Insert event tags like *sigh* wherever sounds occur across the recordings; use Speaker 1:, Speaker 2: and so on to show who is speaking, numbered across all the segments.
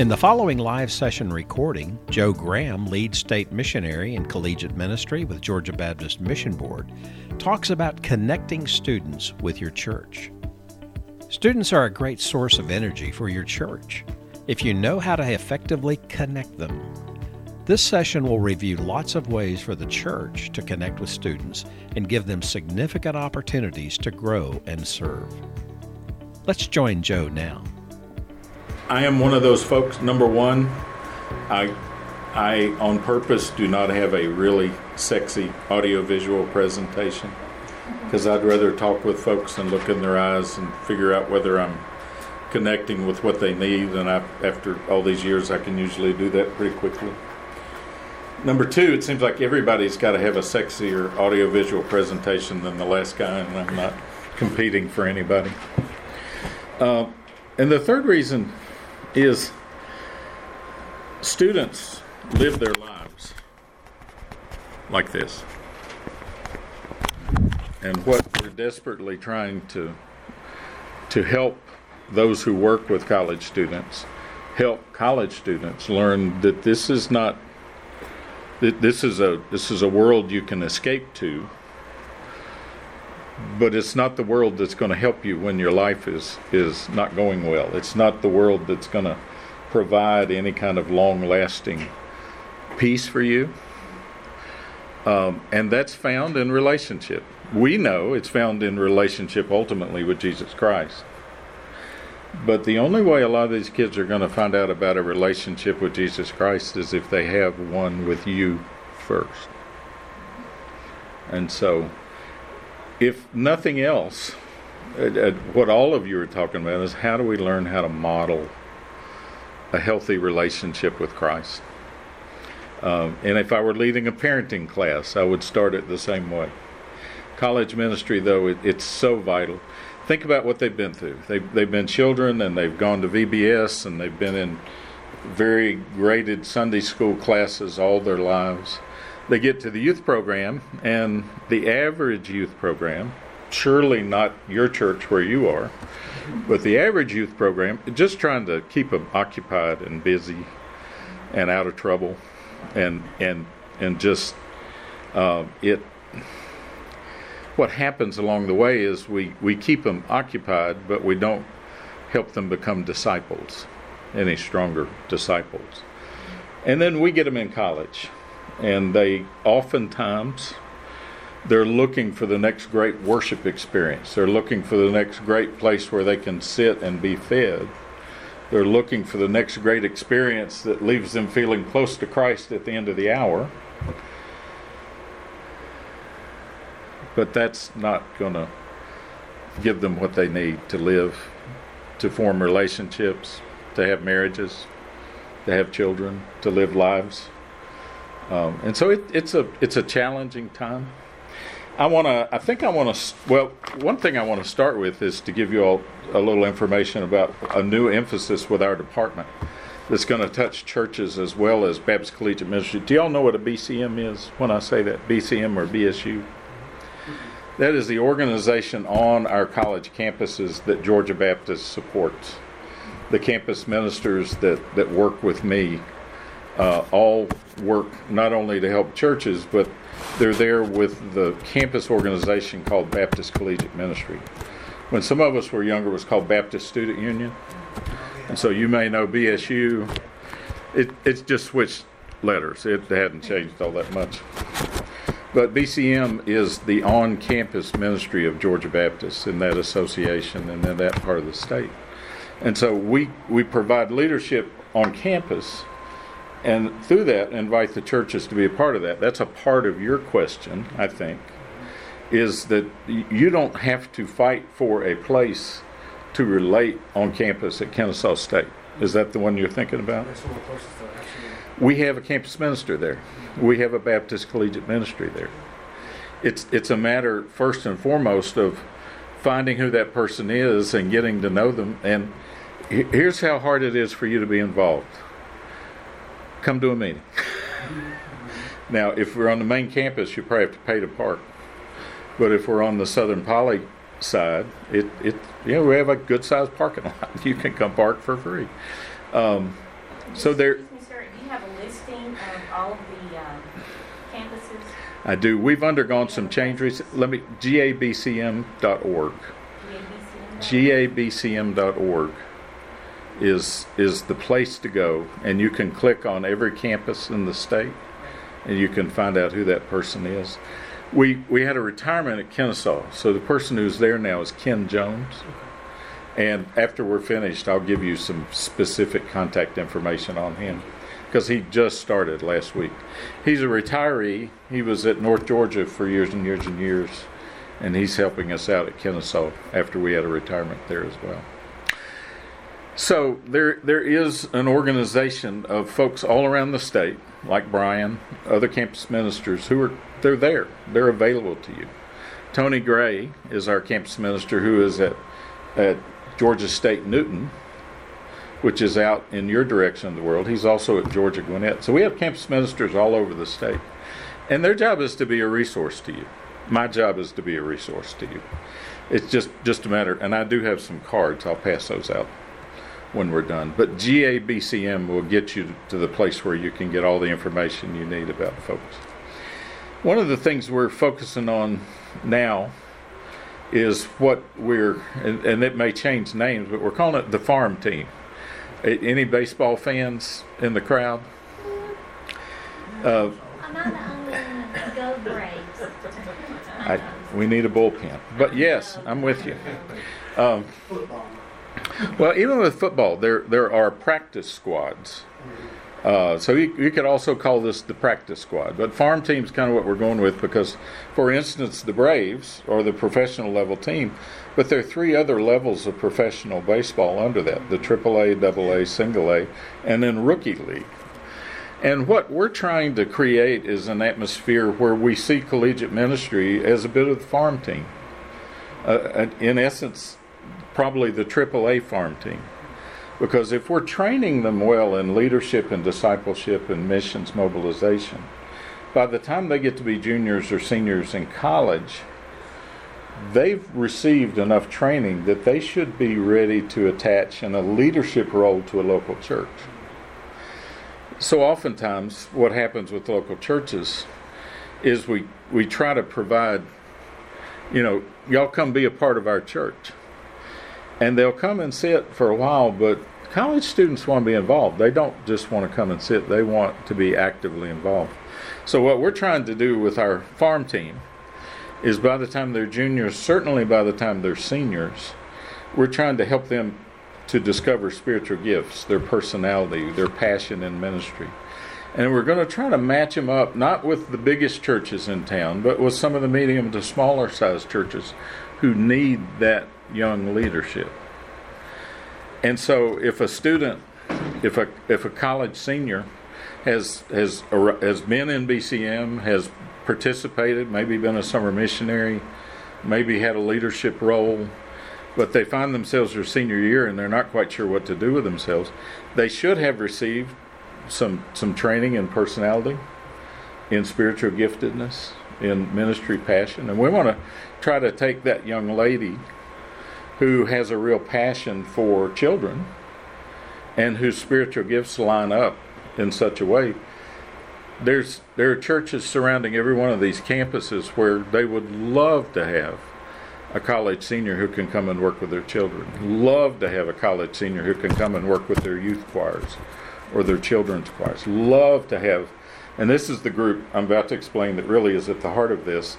Speaker 1: In the following live session recording, Joe Graham, lead state missionary in collegiate ministry with Georgia Baptist Mission Board, talks about connecting students with your church. Students are a great source of energy for your church if you know how to effectively connect them. This session will review lots of ways for the church to connect with students and give them significant opportunities to grow and serve. Let's join Joe now.
Speaker 2: I am one of those folks. Number one, I, I on purpose do not have a really sexy audiovisual presentation because I'd rather talk with folks and look in their eyes and figure out whether I'm connecting with what they need. And I, after all these years, I can usually do that pretty quickly. Number two, it seems like everybody's got to have a sexier audiovisual presentation than the last guy, and I'm not competing for anybody. Uh, and the third reason is students live their lives like this. And what we're desperately trying to to help those who work with college students help college students learn that this is not that this is a this is a world you can escape to but it's not the world that's going to help you when your life is is not going well. It's not the world that's going to provide any kind of long lasting peace for you. Um, and that's found in relationship. We know it's found in relationship ultimately with jesus christ. But the only way a lot of these kids are going to find out about a relationship with Jesus Christ is if they have one with you first. And so, if nothing else, what all of you are talking about is how do we learn how to model a healthy relationship with Christ? Um, and if I were leading a parenting class, I would start it the same way. College ministry, though, it, it's so vital think about what they've been through. They've, they've been children and they've gone to VBS and they've been in very graded Sunday school classes all their lives. They get to the youth program, and the average youth program, surely not your church where you are, but the average youth program, just trying to keep them occupied and busy and out of trouble, and and and just uh, it what happens along the way is we, we keep them occupied, but we don't help them become disciples, any stronger disciples. And then we get them in college, and they oftentimes they're looking for the next great worship experience. They're looking for the next great place where they can sit and be fed. They're looking for the next great experience that leaves them feeling close to Christ at the end of the hour. but that's not going to give them what they need to live, to form relationships, to have marriages, to have children, to live lives. Um, and so it, it's a it's a challenging time. I want to. I think I want to. Well, one thing I want to start with is to give you all a little information about a new emphasis with our department that's going to touch churches as well as Baptist Collegiate Ministry. Do y'all know what a BCM is when I say that? BCM or BSU? That is the organization on our college campuses that Georgia Baptist supports. The campus ministers that, that work with me uh, all work not only to help churches, but they're there with the campus organization called Baptist Collegiate Ministry. When some of us were younger, it was called Baptist Student Union. And so you may know BSU. It, it's just switched letters, it hadn't changed all that much. But BCM is the on campus ministry of Georgia Baptist in that association and in that part of the state. And so we, we provide leadership on campus and through that invite the churches to be a part of that. That's a part of your question, I think, is that you don't have to fight for a place to relate on campus at Kennesaw State. Is that the one you're thinking about? We have a campus minister there we have a Baptist collegiate ministry there. It's it's a matter first and foremost of finding who that person is and getting to know them. And here's how hard it is for you to be involved. Come to a meeting. now, if we're on the main campus, you probably have to pay to park. But if we're on the Southern Poly side, it it you know we have a good sized parking lot. *laughs* You can come park for free. Um, So there.
Speaker 3: Excuse me, sir, do you have a listing of all of the um, campuses?
Speaker 2: I do. We've undergone some changes. Let me gabcm.org.
Speaker 3: GABCM?
Speaker 2: gabcm.org is is the place to go, and you can click on every campus in the state, and you can find out who that person is. We we had a retirement at Kennesaw, so the person who's there now is Ken Jones. And after we're finished, I'll give you some specific contact information on him because he just started last week. He's a retiree. He was at North Georgia for years and years and years, and he's helping us out at Kennesaw after we had a retirement there as well. So there there is an organization of folks all around the state, like Brian, other campus ministers who are they're there. They're available to you. Tony Gray is our campus minister who is at at Georgia State Newton, which is out in your direction of the world. He's also at Georgia Gwinnett. So we have campus ministers all over the state. And their job is to be a resource to you. My job is to be a resource to you. It's just just a matter and I do have some cards. I'll pass those out when we're done. But GABCM will get you to the place where you can get all the information you need about folks. One of the things we're focusing on now is what we're, and, and it may change names, but we're calling it the farm team. Any baseball fans in the crowd? Uh,
Speaker 4: I'm not the only one that go Braves.
Speaker 2: I, we need a bullpen. But yes, I'm with you. Um, well, even with football, there there are practice squads. Uh, so you, you could also call this the practice squad. But farm team is kind of what we're going with because, for instance, the Braves are the professional level team, but there are three other levels of professional baseball under that: the AAA, AA, Single A, and then Rookie League. And what we're trying to create is an atmosphere where we see collegiate ministry as a bit of the farm team. Uh, uh, in essence, probably the AAA farm team. Because if we're training them well in leadership and discipleship and missions mobilization, by the time they get to be juniors or seniors in college, they've received enough training that they should be ready to attach in a leadership role to a local church. So oftentimes, what happens with local churches is we, we try to provide, you know, y'all come be a part of our church. And they'll come and sit for a while, but college students want to be involved. They don't just want to come and sit, they want to be actively involved. So, what we're trying to do with our farm team is by the time they're juniors, certainly by the time they're seniors, we're trying to help them to discover spiritual gifts, their personality, their passion in ministry. And we're going to try to match them up, not with the biggest churches in town, but with some of the medium to smaller sized churches who need that young leadership. And so if a student, if a, if a college senior has, has, has been in BCM, has participated, maybe been a summer missionary, maybe had a leadership role, but they find themselves their senior year and they're not quite sure what to do with themselves, they should have received some some training in personality, in spiritual giftedness, in ministry passion, and we want to try to take that young lady who has a real passion for children and whose spiritual gifts line up in such a way. There's there are churches surrounding every one of these campuses where they would love to have a college senior who can come and work with their children. Love to have a college senior who can come and work with their youth choirs or their children's choirs. Love to have, and this is the group I'm about to explain that really is at the heart of this,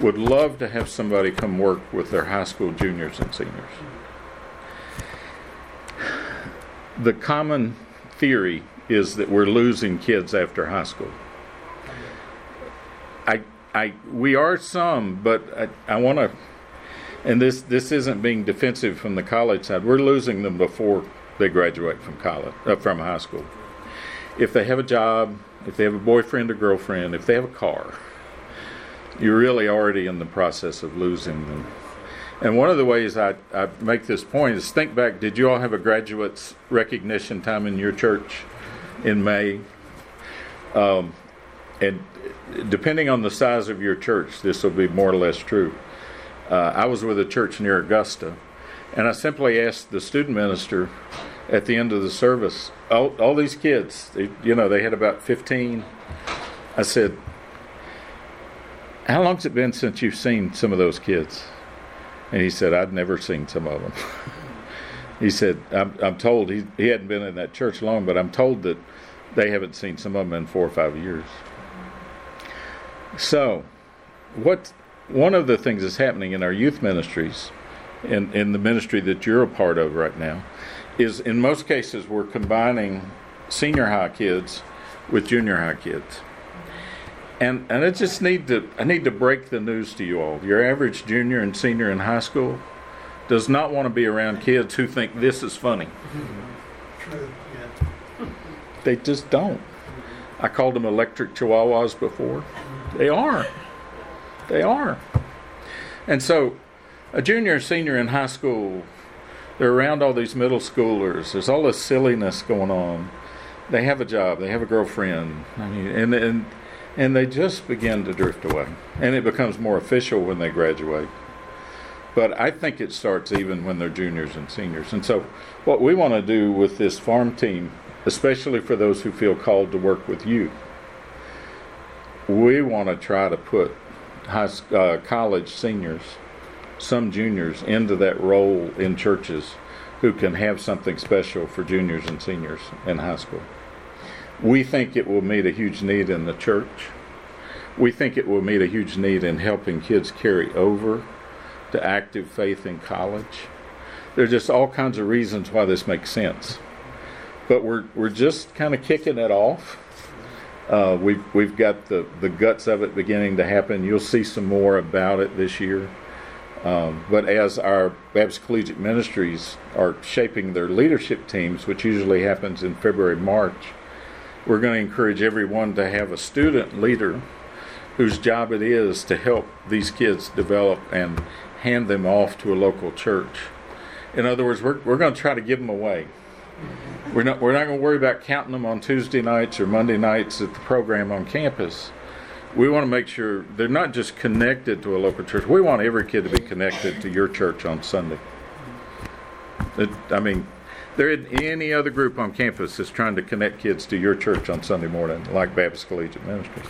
Speaker 2: would love to have somebody come work with their high school juniors and seniors. The common theory is that we're losing kids after high school. I, I, we are some, but I, I want to and this this isn't being defensive from the college side. We're losing them before they graduate from college, uh, from high school. If they have a job, if they have a boyfriend or girlfriend, if they have a car, you're really already in the process of losing them. And one of the ways I, I make this point is think back. Did you all have a graduates recognition time in your church in May? Um, and depending on the size of your church, this will be more or less true. Uh, I was with a church near Augusta, and I simply asked the student minister, at the end of the service, all, all these kids, they, you know, they had about 15. I said, How long's it been since you've seen some of those kids? And he said, I'd never seen some of them. *laughs* he said, I'm, I'm told, he, he hadn't been in that church long, but I'm told that they haven't seen some of them in four or five years. So, what one of the things that's happening in our youth ministries, in, in the ministry that you're a part of right now, is in most cases we're combining senior high kids with junior high kids. And and I just need to I need to break the news to you all. Your average junior and senior in high school does not want to be around kids who think this is funny.
Speaker 5: True, yeah.
Speaker 2: They just don't. I called them electric chihuahuas before. They are. They are. And so, a junior or senior in high school, they're around all these middle schoolers. There's all this silliness going on. They have a job. They have a girlfriend. I mean, and and and they just begin to drift away. And it becomes more official when they graduate. But I think it starts even when they're juniors and seniors. And so, what we want to do with this farm team, especially for those who feel called to work with youth, we want to try to put high, uh, college seniors, some juniors, into that role in churches who can have something special for juniors and seniors in high school. We think it will meet a huge need in the church. We think it will meet a huge need in helping kids carry over to active faith in college. There are just all kinds of reasons why this makes sense. But we're, we're just kind of kicking it off. Uh, we've, we've got the, the guts of it beginning to happen. You'll see some more about it this year. Um, but as our Baptist Collegiate Ministries are shaping their leadership teams, which usually happens in February, March, we're going to encourage everyone to have a student leader whose job it is to help these kids develop and hand them off to a local church. In other words, we're, we're going to try to give them away. We're not, we're not going to worry about counting them on Tuesday nights or Monday nights at the program on campus. We want to make sure they're not just connected to a local church. We want every kid to be connected to your church on Sunday. It, I mean, there isn't any other group on campus that's trying to connect kids to your church on Sunday morning, like Baptist Collegiate Ministries.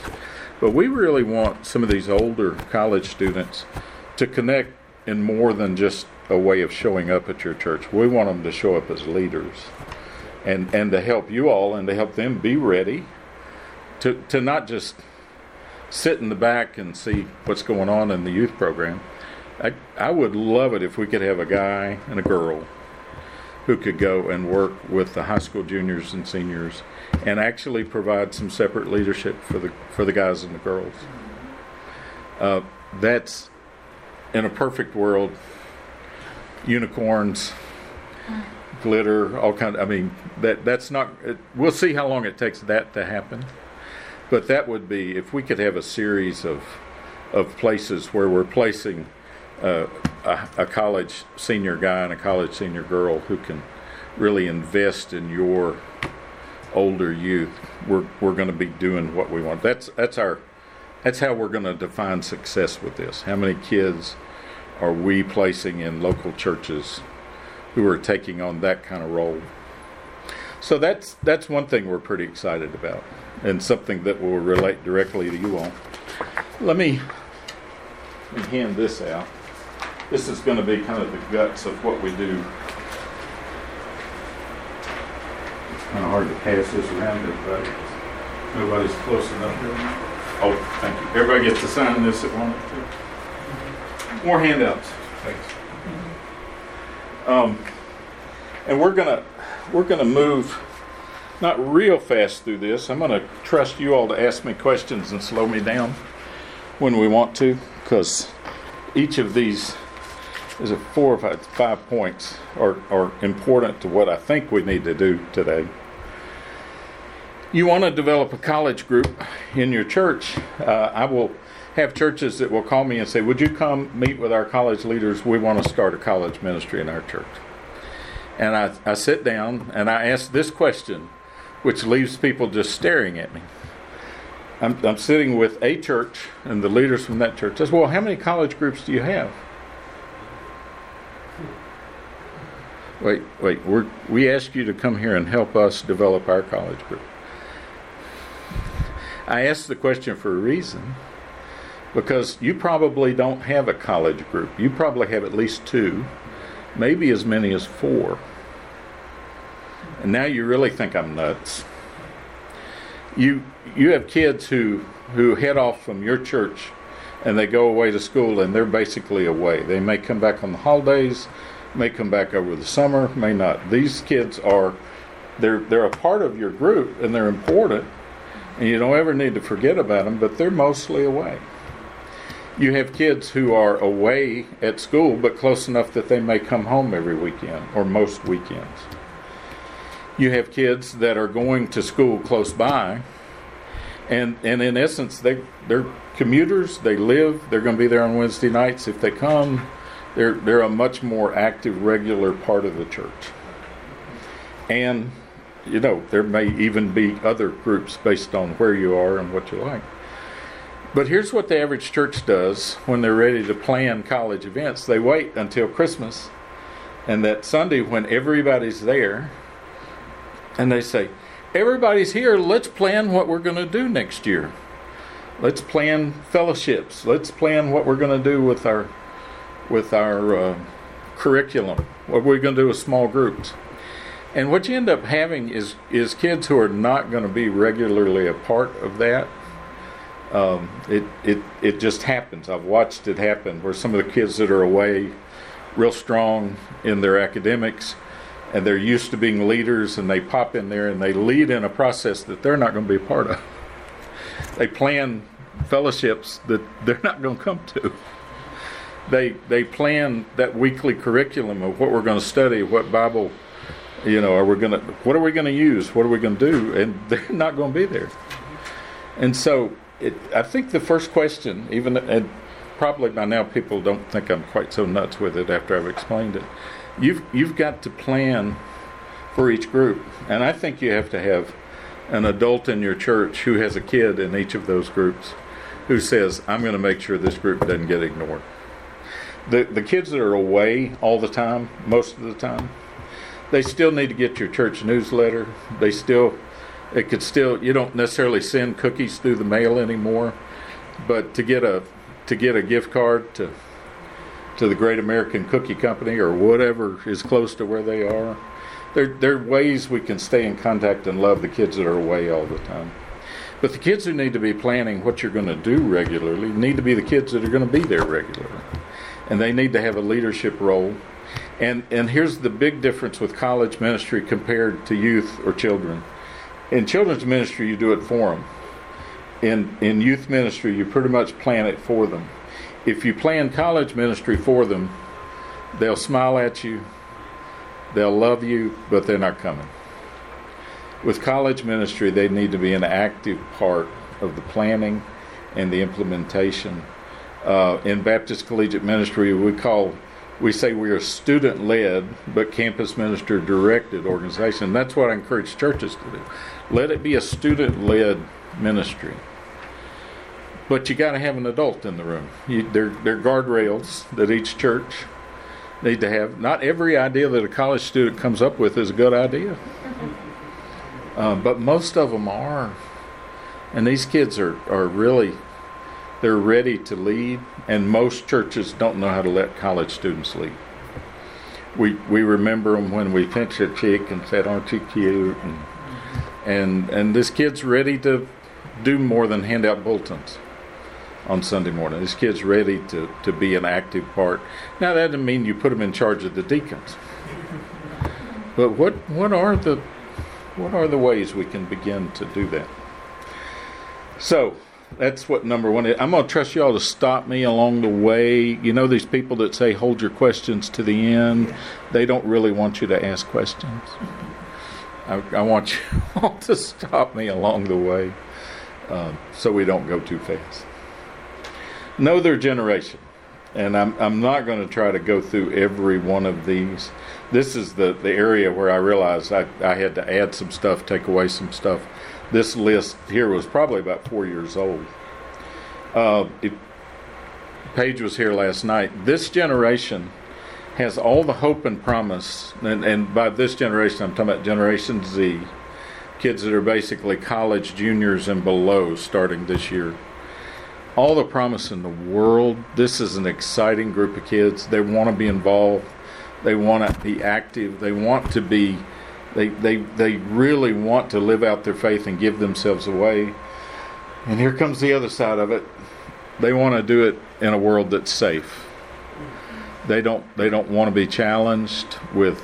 Speaker 2: But we really want some of these older college students to connect in more than just a way of showing up at your church. We want them to show up as leaders and, and to help you all and to help them be ready to, to not just sit in the back and see what's going on in the youth program. I, I would love it if we could have a guy and a girl who could go and work with the high school juniors and seniors and actually provide some separate leadership for the for the guys and the girls. Uh, that's in a perfect world. Unicorns, glitter, all kind. Of, I mean, that that's not. It, we'll see how long it takes that to happen. But that would be if we could have a series of of places where we're placing a, a college senior guy and a college senior girl who can really invest in your older youth, we're we're going to be doing what we want. That's that's our that's how we're going to define success with this. How many kids are we placing in local churches who are taking on that kind of role? So that's that's one thing we're pretty excited about, and something that will relate directly to you all. Let me, let me hand this out. This is going to be kind of the guts of what we do. It's kind of hard to pass this around to everybody. Nobody's close enough. Oh, thank you. Everybody gets to sign this at one too. More handouts. Thanks. Um, and we're gonna we're gonna move not real fast through this. I'm gonna trust you all to ask me questions and slow me down when we want to, because each of these is it four or five, five points are, are important to what I think we need to do today. You want to develop a college group in your church. Uh, I will have churches that will call me and say, Would you come meet with our college leaders? We want to start a college ministry in our church. And I, I sit down and I ask this question, which leaves people just staring at me. I'm, I'm sitting with a church and the leaders from that church. Says, Well, how many college groups do you have? Wait, wait. We're, we asked you to come here and help us develop our college group. I asked the question for a reason because you probably don't have a college group. You probably have at least two, maybe as many as four. And now you really think I'm nuts. You you have kids who who head off from your church and they go away to school and they're basically away. They may come back on the holidays, may come back over the summer, may not. These kids are they're they're a part of your group and they're important and you don't ever need to forget about them, but they're mostly away. You have kids who are away at school but close enough that they may come home every weekend or most weekends. You have kids that are going to school close by and and in essence they they're commuters, they live, they're going to be there on Wednesday nights if they come. They're they're a much more active regular part of the church. And you know, there may even be other groups based on where you are and what you like. But here's what the average church does when they're ready to plan college events they wait until Christmas and that Sunday when everybody's there, and they say, Everybody's here, let's plan what we're going to do next year. Let's plan fellowships. Let's plan what we're going to do with our with our uh, curriculum. What we're going to do with small groups. And what you end up having is is kids who are not going to be regularly a part of that. Um, it it it just happens. I've watched it happen where some of the kids that are away, real strong in their academics, and they're used to being leaders, and they pop in there and they lead in a process that they're not going to be a part of. They plan fellowships that they're not going to come to. They they plan that weekly curriculum of what we're going to study, what Bible you know, are we going to, what are we going to use? What are we going to do? And *laughs* they're not going to be there. And so it, I think the first question, even, and probably by now people don't think I'm quite so nuts with it after I've explained it. You've, you've got to plan for each group. And I think you have to have an adult in your church who has a kid in each of those groups who says, I'm going to make sure this group doesn't get ignored. The, the kids that are away all the time, most of the time, they still need to get your church newsletter. They still, it could still, you don't necessarily send cookies through the mail anymore, but to get a to get a gift card to to the Great American Cookie Company or whatever is close to where they are. There, there are ways we can stay in contact and love the kids that are away all the time. But the kids who need to be planning what you're going to do regularly need to be the kids that are going to be there regularly. And they need to have a leadership role and and here's the big difference with college ministry compared to youth or children. In children's ministry, you do it for them. In in youth ministry, you pretty much plan it for them. If you plan college ministry for them, they'll smile at you, they'll love you, but they're not coming. With college ministry, they need to be an active part of the planning and the implementation. Uh, in Baptist Collegiate Ministry, we call we say we are student led but campus minister directed organization. That's what I encourage churches to do. Let it be a student led ministry. But you got to have an adult in the room. You, there, there are guardrails that each church need to have. Not every idea that a college student comes up with is a good idea, uh, but most of them are. And these kids are, are really they're ready to lead, and most churches don't know how to let college students lead. We we remember them when we pinched a cheek and said, "Aren't you cute?" and and and this kid's ready to do more than hand out bulletins on Sunday morning. This kid's ready to, to be an active part. Now that doesn't mean you put them in charge of the deacons. But what what are the what are the ways we can begin to do that? So that's what number one is. I'm going to trust y'all to stop me along the way. You know, these people that say hold your questions to the end, they don't really want you to ask questions. I, I want *laughs* you all to stop me along the way uh, so we don't go too fast. Know their generation. And I'm, I'm not going to try to go through every one of these. This is the, the area where I realized I, I had to add some stuff, take away some stuff this list here was probably about four years old. Uh, Paige was here last night. This generation has all the hope and promise, and, and by this generation, I'm talking about Generation Z, kids that are basically college juniors and below starting this year. All the promise in the world. This is an exciting group of kids. They want to be involved. They want to be active. They want to be, they, they, they really want to live out their faith and give themselves away. And here comes the other side of it. They want to do it in a world that's safe. They don't they don't want to be challenged with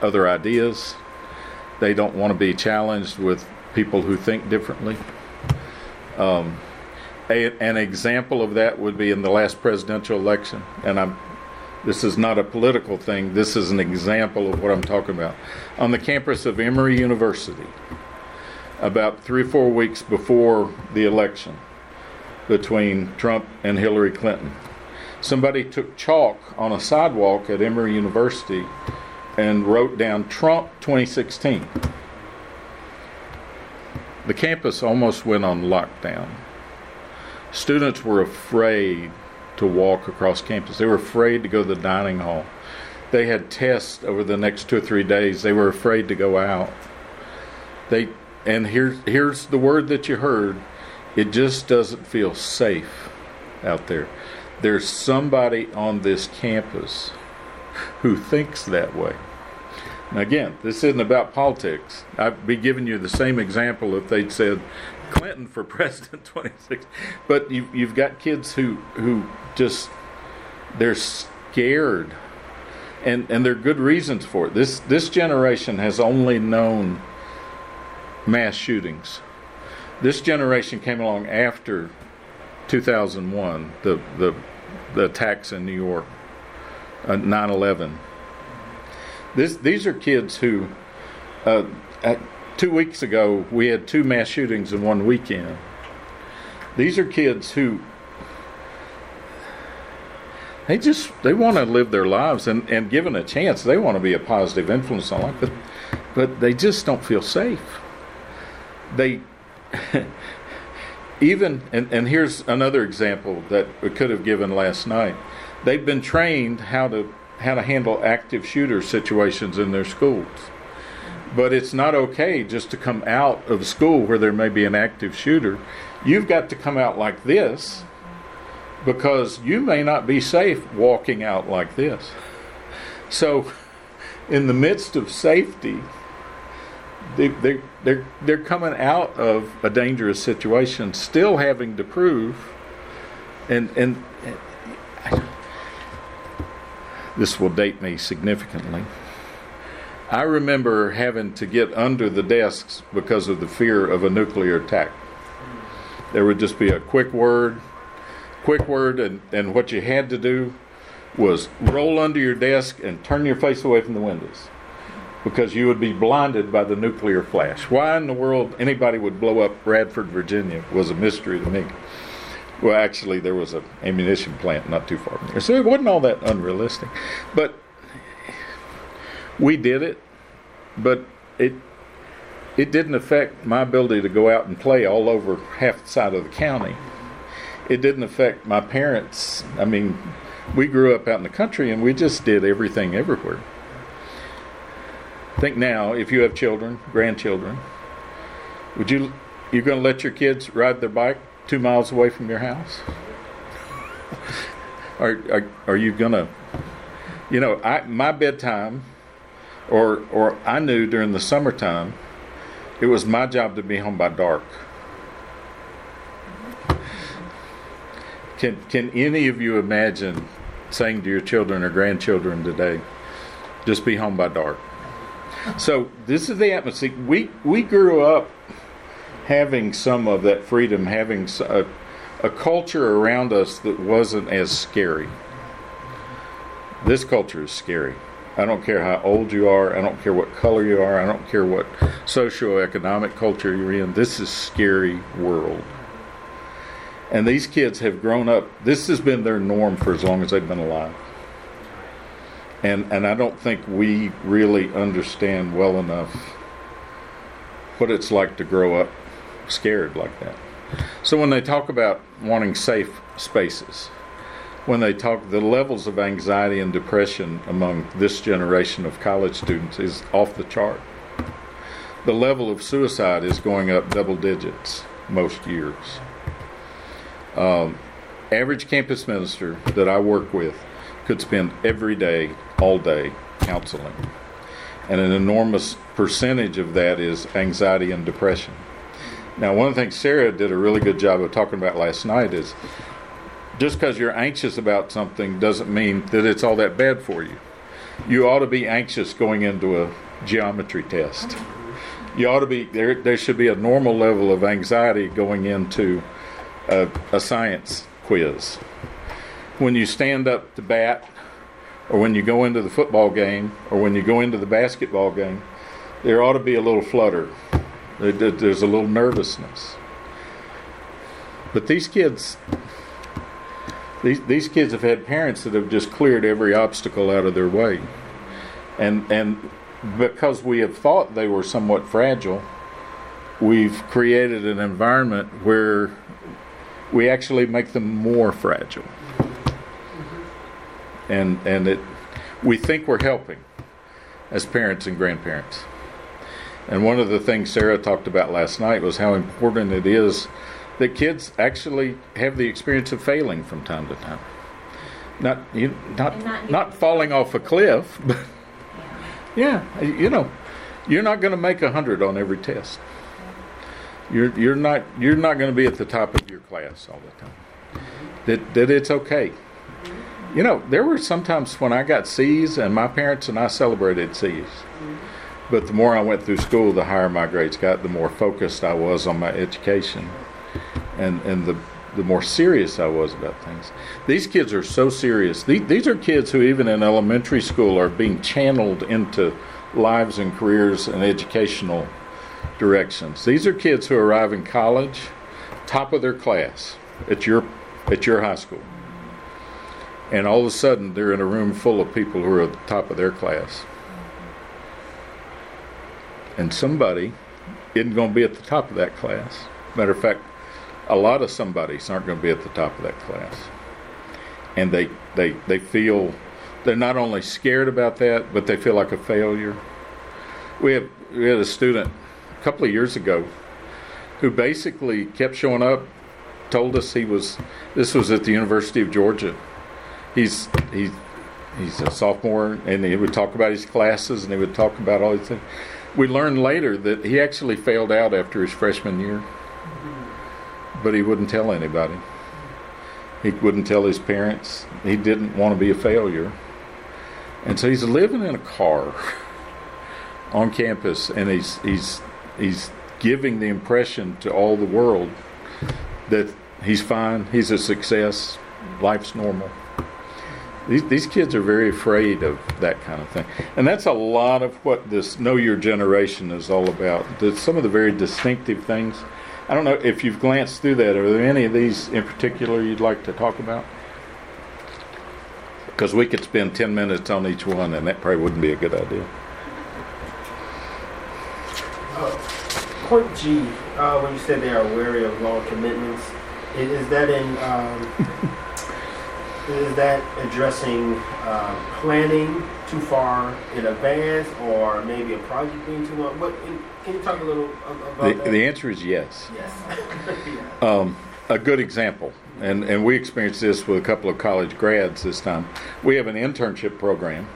Speaker 2: other ideas. They don't want to be challenged with people who think differently. Um, a, an example of that would be in the last presidential election, and I'm. This is not a political thing. This is an example of what I'm talking about. On the campus of Emory University, about three or four weeks before the election between Trump and Hillary Clinton, somebody took chalk on a sidewalk at Emory University and wrote down Trump 2016. The campus almost went on lockdown. Students were afraid to walk across campus. They were afraid to go to the dining hall. They had tests over the next two or three days. They were afraid to go out. They and here's here's the word that you heard. It just doesn't feel safe out there there's somebody on this campus who thinks that way. Again, this isn't about politics. I'd be giving you the same example if they'd said Clinton for *laughs* president 26. But you've, you've got kids who, who just, they're scared. And, and there are good reasons for it. This, this generation has only known mass shootings. This generation came along after 2001, the, the, the attacks in New York, uh, 9 11. This, these are kids who, uh, at, two weeks ago, we had two mass shootings in one weekend. These are kids who they just they want to live their lives and, and given a chance they want to be a positive influence on life but but they just don't feel safe they *laughs* even and, and here's another example that we could have given last night they've been trained how to how to handle active shooter situations in their schools. But it's not okay just to come out of school where there may be an active shooter. You've got to come out like this because you may not be safe walking out like this. So in the midst of safety they, they, they're, they're coming out of a dangerous situation, still having to prove, and, and, and this will date me significantly. I remember having to get under the desks because of the fear of a nuclear attack. There would just be a quick word, quick word, and, and what you had to do was roll under your desk and turn your face away from the windows because you would be blinded by the nuclear flash. Why in the world anybody would blow up Radford, Virginia was a mystery to me. Well, actually, there was an ammunition plant not too far from there, so it wasn't all that unrealistic. But we did it, but it it didn't affect my ability to go out and play all over half the side of the county. It didn't affect my parents. I mean, we grew up out in the country and we just did everything everywhere. Think now, if you have children, grandchildren, would you you going to let your kids ride their bike two miles away from your house? are, are are you going to? You know, I my bedtime, or or I knew during the summertime, it was my job to be home by dark. Can can any of you imagine saying to your children or grandchildren today, just be home by dark? So this is the atmosphere. We we grew up having some of that freedom, having a, a culture around us that wasn't as scary. This culture is scary. I don't care how old you are. I don't care what color you are. I don't care what socioeconomic culture you're in. This is scary world. And these kids have grown up. This has been their norm for as long as they've been alive and and I don't think we really understand well enough what it's like to grow up scared like that. So when they talk about wanting safe spaces, when they talk the levels of anxiety and depression among this generation of college students is off the chart. The level of suicide is going up double digits most years. Um, average campus minister that I work with could spend every day, all day, counseling. And an enormous percentage of that is anxiety and depression. Now, one of the things Sarah did a really good job of talking about last night is just because you're anxious about something doesn't mean that it's all that bad for you. You ought to be anxious going into a geometry test. You ought to be there. There should be a normal level of anxiety going into a, a science quiz. When you stand up to bat, or when you go into the football game, or when you go into the basketball game, there ought to be a little flutter. There's a little nervousness. But these kids, these, these kids have had parents that have just cleared every obstacle out of their way. And, and because we have thought they were somewhat fragile, we've created an environment where we actually make them more fragile. And, and it, we think we're helping as parents and grandparents. And one of the things Sarah talked about last night was how important it is that kids actually have the experience of failing from time to time. Not you, not
Speaker 3: not,
Speaker 2: not falling off a cliff, *laughs* but yeah, you know, you're not going to make a hundred on every test. You're you're not you're not going to be at the top of your class all the time. That that it's okay. You know, there were sometimes when I got C's, and my parents and I celebrated C's. But the more I went through school, the higher my grades got, the more focused I was on my education, and and the the more serious I was about things. These kids are so serious. These, these are kids who, even in elementary school, are being channeled into lives and careers and educational directions. These are kids who arrive in college, top of their class at your at your high school, and all of a sudden they're in a room full of people who are at the top of their class and somebody isn't going to be at the top of that class. Matter of fact, a lot of somebodies aren't going to be at the top of that class, and they they they feel they're not only scared about that, but they feel like a failure. We have we had a student a couple of years ago who basically kept showing up, told us he was this was at the University of Georgia. He's he's he's a sophomore, and he would talk about his classes, and he would talk about all these things we learned later that he actually failed out after his freshman year, but he wouldn't tell anybody. He wouldn't tell his parents. He didn't want to be a failure. And so he's living in a car *laughs* on campus and he's he's he's giving the impression to all the world that he's fine, he's a success, life's normal. These, these kids are very afraid of that kind of thing. And that's a lot of what this Know Your Generation is all about. The, some of the very distinctive things. I don't know if you've glanced through that. Are there any of these in particular you'd like to talk about? Because we could spend 10 minutes on each one, and that probably wouldn't be a good idea.
Speaker 6: Uh, point G, uh, when you said they are wary of long commitments, is, is that in um, *laughs* is that addressing uh, planning too far in advance or maybe a project being too long? What, can you talk a little about
Speaker 2: the,
Speaker 6: that?
Speaker 2: The answer is yes.
Speaker 6: Yes. *laughs*
Speaker 2: um, a good example, and, and we experienced this with a couple of college grads this time. We have an internship program,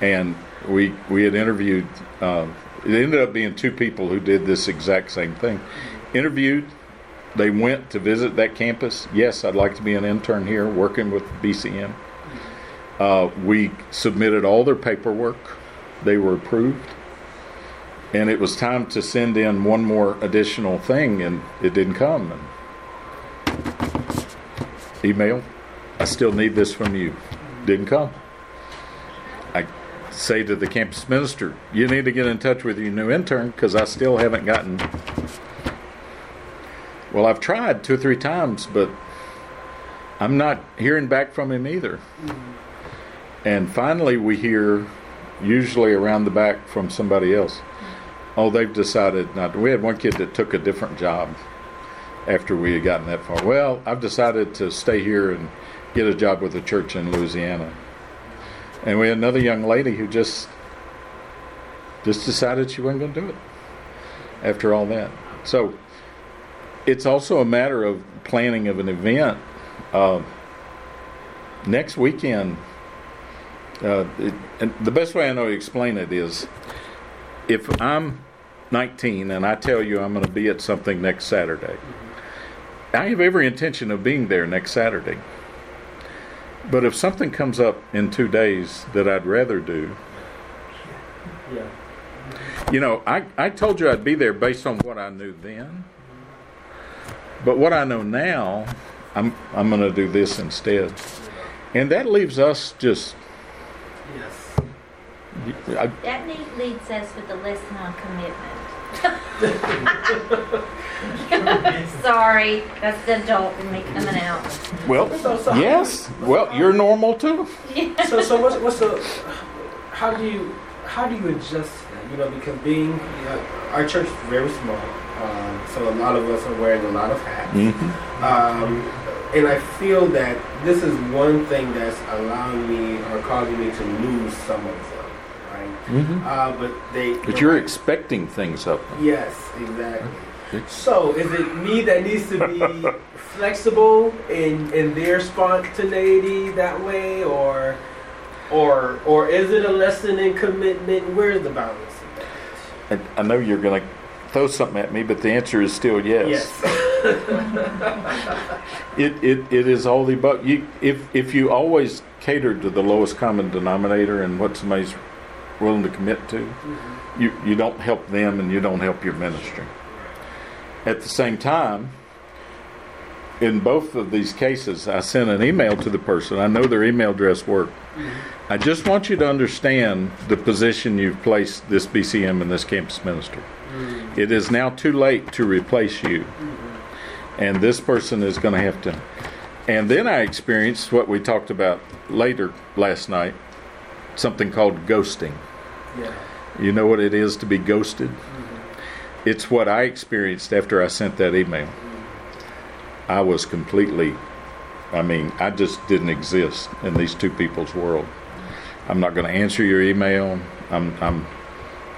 Speaker 2: and we, we had interviewed, uh, it ended up being two people who did this exact same thing. Interviewed they went to visit that campus. Yes, I'd like to be an intern here working with BCM. Uh, we submitted all their paperwork, they were approved. And it was time to send in one more additional thing, and it didn't come. And email, I still need this from you. Didn't come. I say to the campus minister, you need to get in touch with your new intern because I still haven't gotten well, I've tried two or three times, but I'm not hearing back from him either. Mm-hmm. And finally, we hear, usually around the back, from somebody else. Oh, they've decided not. To. We had one kid that took a different job after we had gotten that far. Well, I've decided to stay here and get a job with a church in Louisiana. And we had another young lady who just just decided she wasn't going to do it after all that. So it's also a matter of planning of an event. Uh, next weekend, uh, it, and the best way I know to explain it is if I'm 19 and I tell you I'm going to be at something next Saturday, I have every intention of being there next Saturday. But if something comes up in two days that I'd rather do,
Speaker 6: Yeah.
Speaker 2: you know, I, I told you I'd be there based on what I knew then. But what I know now, I'm, I'm going to do this instead. And that leaves us just.
Speaker 6: Yes.
Speaker 2: I,
Speaker 4: That need- leads us with the lesson on commitment. *laughs* Sorry, that's the adult in me coming out.
Speaker 2: well,
Speaker 6: So- so-
Speaker 2: yes. Well, you're normal too. *laughs*
Speaker 6: so so what's what's the how do you how do you adjust that? You know, because being you know, our church is very small, um, so a lot of us are wearing a lot of hats,
Speaker 2: Mm-hmm.
Speaker 6: um, and I feel that this is one thing that's allowing me or causing me to lose some of them, right?
Speaker 2: Mm-hmm.
Speaker 6: Uh, but they
Speaker 2: But you're expecting things of them.
Speaker 6: yes, exactly. So is it me that needs to be *laughs* flexible in in their spontaneity that way, or or or is it a lesson in commitment? Where's the balance?
Speaker 2: I, I know you're going to throw something at me, but the answer is still yes. *laughs* It, it, it is all the above. You, if, if you always cater to the lowest common denominator and what somebody's willing to commit to, mm-hmm. you, you don't help them and you don't help your ministry. At the same time, in both of these cases, I sent an email to the person. I know their email address worked. Mm-hmm. I just want you to understand the position you've placed this BCM and this campus minister. It is now too late to replace you. And this person is going to have to. And then I experienced what we talked about later last night something called ghosting.
Speaker 6: Yeah.
Speaker 2: You know what it is to be ghosted? Mm-hmm. It's what I experienced after I sent that email. Mm-hmm. I was completely, I mean, I just didn't exist in these two people's world. Mm-hmm. I'm not going to answer your email. I'm, I'm,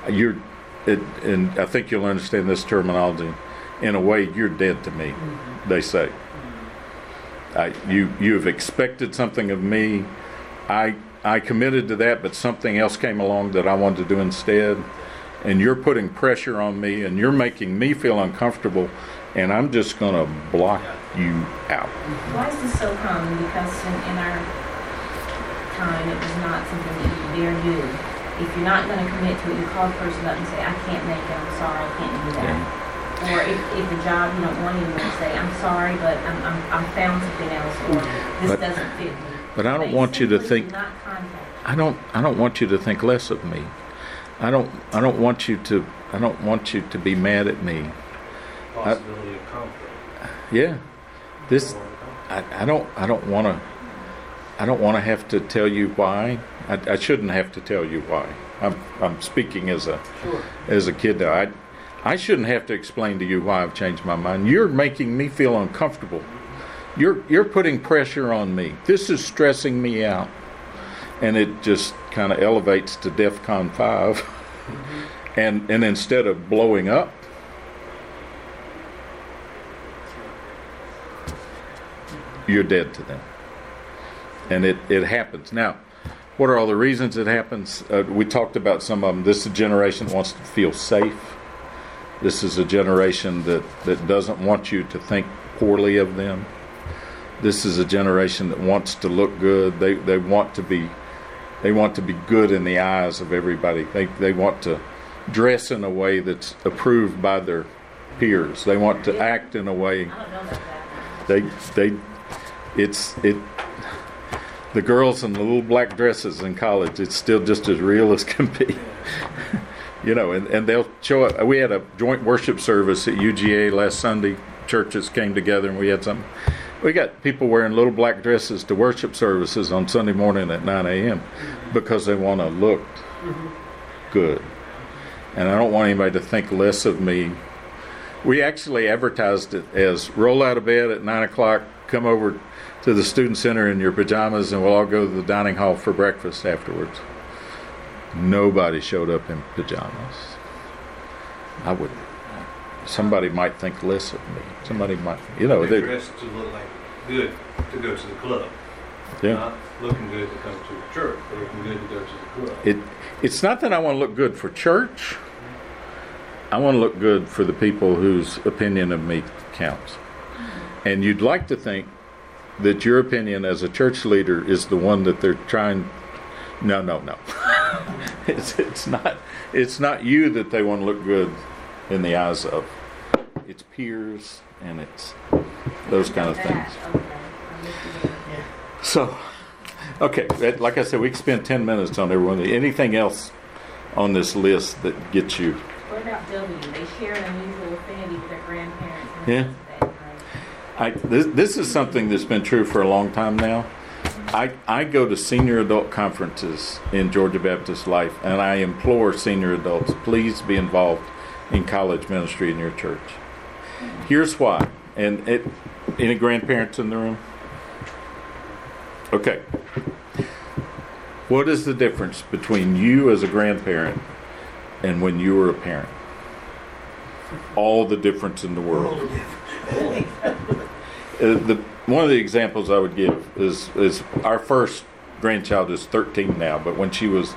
Speaker 2: you're, it, and I think you'll understand this terminology. In a way, you're dead to me, mm-hmm. they say. Mm-hmm. I, you, you have expected something of me. I, I committed to that, but something else came along that I wanted to do instead. And you're putting pressure on me, and you're making me feel uncomfortable, and I'm just going to block you out. Mm-hmm.
Speaker 3: Why is this so common? Because in, in our time, it was not something that you dare do. If you're not going to commit to it, you call the person up and say, I can't make it, I'm sorry, I can't do that. Or if, if the job you don't want anymore, say, I'm sorry, but I'm, I'm, I found something else, or this
Speaker 2: But-
Speaker 3: doesn't fit me.
Speaker 2: but I don't
Speaker 3: They
Speaker 2: want you to think-
Speaker 3: do Not contact.
Speaker 2: I don't I don't want you to think less of me. I don't I don't want you to I don't want you to be mad at me.
Speaker 6: Possibility of conflict.
Speaker 2: Yeah. This I, I don't I don't want to I don't want to have to tell you why. I, I shouldn't have to tell you why. I'm I'm speaking as a
Speaker 6: Sure.
Speaker 2: as a kid now. I I shouldn't have to explain to you why I've changed my mind. You're making me feel uncomfortable. You're you're putting pressure on me. This is stressing me out. And it just kind of elevates to DEFCON 5. Mm-hmm. And and instead of blowing up, you're dead to them. And it, it happens. Now, what are all the reasons it happens? Uh, we talked about some of them. This is a generation that wants to feel safe. This is a generation that, that doesn't want you to think poorly of them. This is a generation that wants to look good. They, they want to be they want to be good in the eyes of everybody. They, they want to dress in a way that's approved by their peers. They want to act in a way
Speaker 3: I don't know about that.
Speaker 2: they they it's it the girls in the little black dresses in college it's still just as real as can be. *laughs* You know and, and they'll show up. We had a joint worship service at uga last sunday. Churches came together and we had something. We got people wearing little black dresses to worship services on sunday morning at 9 a.m because they want to look good. And i don't want anybody to think less of me. We actually advertised it as roll out of bed at nine o'clock, come over to the student center in your pajamas and we'll all go to the dining hall for breakfast afterwards. Nobody showed up in pajamas. I would. Somebody might think less of me. Somebody might, you know,
Speaker 7: They're dressed to look like good to go to the club.
Speaker 2: yeah.
Speaker 7: Not looking good to come to the church, but looking good to go to the club.
Speaker 2: It, it's not that I want to look good for church. I want to look good for the people whose opinion of me counts. And you'd like to think that your opinion as a church leader is the one that they're trying. No, no, no. *laughs* it's, it's not. It's not you that they want to look good in the eyes of. It's peers and it's those kind of things. So, okay, like I said, we can spend 10 minutes on every one. Anything else on this list that gets you?
Speaker 3: What about W? They share an unusual affinity with their grandparents.
Speaker 2: Yeah.
Speaker 3: things of that nature.
Speaker 2: I, this, this is something that's been true for a long time now. I, I go to senior adult conferences in Georgia Baptist life, and I implore senior adults, please be involved in college ministry in your church. Here's why. And it, any grandparents in the room? Okay. What is the difference between you as a grandparent and when you were a parent? All the difference in the world. Uh, the one of the examples I would give is is our first grandchild is 13 now, but when she was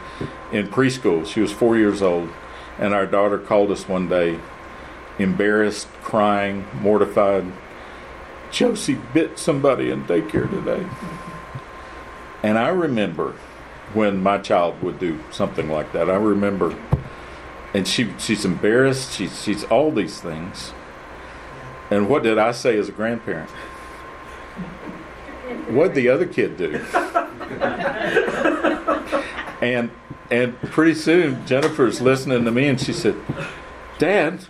Speaker 2: in preschool, she was four years old, and our daughter called us one day, embarrassed, crying, mortified. Josie bit somebody in daycare today, and I remember when my child would do something like that. I remember, and she she's embarrassed. She's she's all these things. And what did I say as a grandparent? What'd the other kid do? and and pretty soon Jennifer's listening to me and she said, Dad,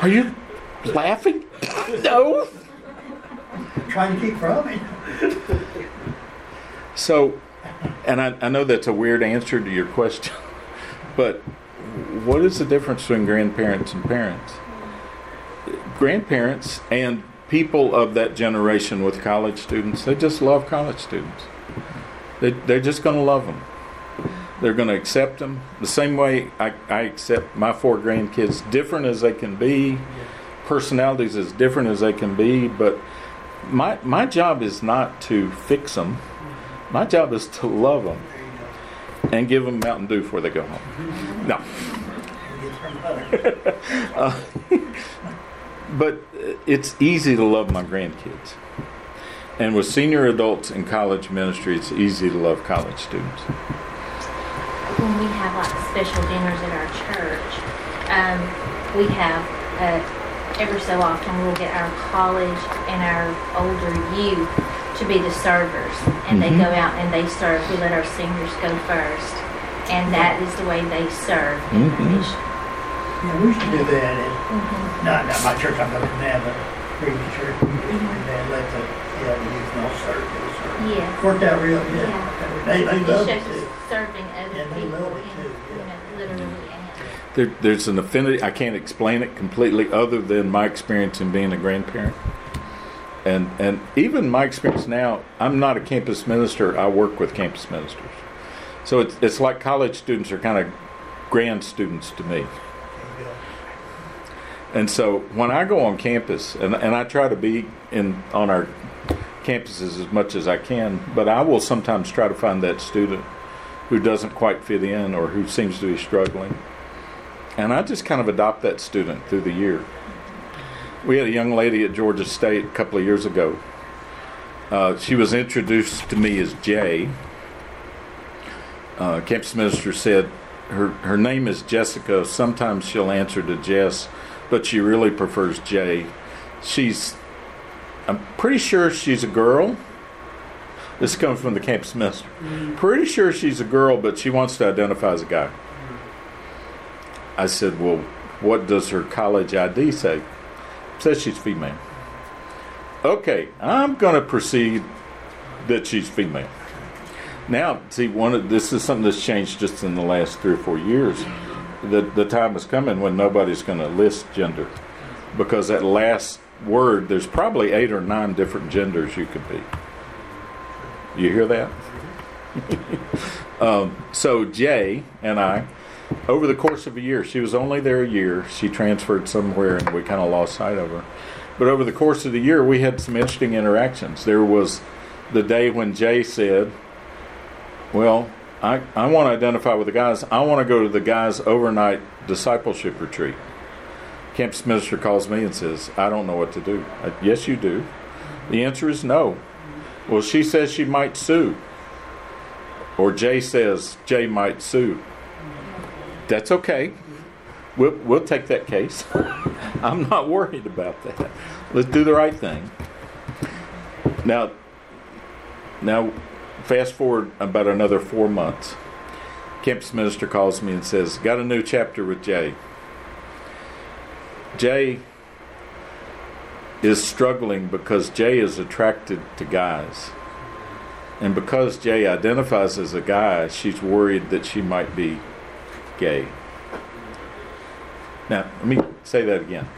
Speaker 2: are you laughing? *laughs* no.
Speaker 5: Trying to keep from it.
Speaker 2: So and I, I know that's a weird answer to your question, but what is the difference between grandparents and parents? Grandparents and people of that generation with college students, they just love college students. They, they're just going to love them. They're going to accept them the same way I, I accept my four grandkids, different as they can be, personalities as different as they can be. But my, my job is not to fix them, my job is to love them and give them Mountain Dew before they go home. No. *laughs* Uh, *laughs* but it's easy to love my grandkids. And with senior adults in college ministry, it's easy to love college students.
Speaker 4: when we have like special dinners at our church, um, we have uh, every so often we'll get our college and our older youth to be the servers, and they
Speaker 2: Mhm.
Speaker 4: go out and they serve. We let our seniors go first, and that is the way they serve in the
Speaker 2: Mhm.
Speaker 5: Yeah, we used to do that at,
Speaker 4: Mhm.
Speaker 5: Not, not my church, I'm looking now, but previous church. And they let the, yeah, the youth all serve, they serve.
Speaker 4: Yes.
Speaker 5: Worked out real good.
Speaker 4: Yeah.
Speaker 5: They, they love it too.
Speaker 4: us serving other
Speaker 5: Yeah, they
Speaker 4: people,
Speaker 5: love it
Speaker 4: and,
Speaker 5: too,
Speaker 4: you know, literally.
Speaker 2: There, there's an affinity. I can't explain it completely, other than my experience in being a grandparent, and and even my experience now. I'm not a campus minister. I work with campus ministers, so it's it's like college students are kind of grand students to me. And so when I go on campus, and, and I try to be in on our campuses as much as I can, but I will sometimes try to find that student who doesn't quite fit in or who seems to be struggling. And I just kind of adopt that student through the year. We had a young lady at Georgia State a couple of years ago. Uh, she was introduced to me as Jay. Uh, campus minister said her, her name is Jessica. Sometimes she'll answer to Jess, but she really prefers Jay. She's, I'm pretty sure she's a girl. This is coming from the campus minister. Mm. Pretty sure she's a girl, but she wants to identify as a guy. Mm. I said, Well, what does her college ID say? says she's female. Okay, I'm going to proceed that she's female. Now, see, one of this is something that's changed just in the last three or four years. The the time is coming when nobody's going to list gender, because that last word, there's probably eight or nine different genders you could be. You hear that? *laughs* um, so Jay and I, over the course of a year, she was only there a year. She transferred somewhere, and we kind of lost sight of her. But over the course of the year, we had some interesting interactions. There was the day when Jay said, "Well, I, I want to identify with the guys. I want to go to the guys' overnight discipleship retreat." Campus minister calls me and says, "I don't know what to do." I, yes, you do. The answer is no. Well, she says she might sue. Or Jay says Jay might sue. That's okay. We'll, we'll take that case. *laughs* I'm not worried about that. Let's do the right thing. Now, now, fast forward about another four months. Campus minister calls me and says, "Got a new chapter with Jay." Jay is struggling because Jay is attracted to guys. And because Jay identifies as a guy, she's worried that she might be gay. Now, let me say that again.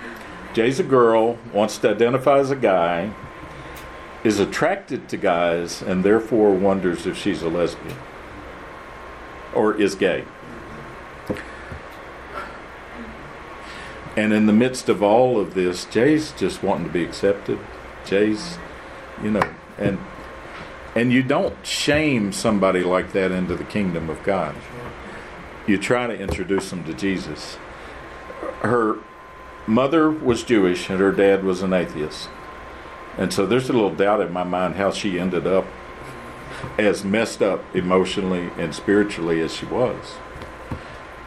Speaker 2: Jay's a girl, wants to identify as a guy, is attracted to guys, and therefore wonders if she's a lesbian or is gay. And in the midst of all of this, Jay's just wanting to be accepted. Jay's, you know, and and you don't shame somebody like that into the kingdom of God. You try to introduce them to Jesus. Her mother was Jewish and her dad was an atheist. And so there's a little doubt in my mind how she ended up as messed up emotionally and spiritually as she was.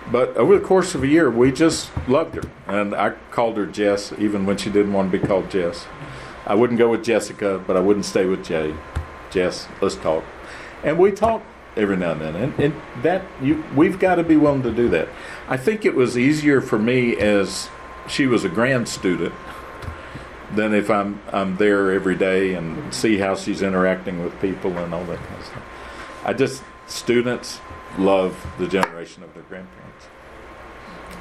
Speaker 2: But over the course of a year, we just loved her. And I called her Jess, even when she didn't want to be called Jess. I wouldn't go with Jessica, but I wouldn't stay with Jay. Jess, let's talk. And we talk every now and then. And, and that you we've got to be willing to do that. I think it was easier for me as she was a grand student than if I'm I'm there every day and see how she's interacting with people and all that kind of stuff. I just students love the generation of their grandparents.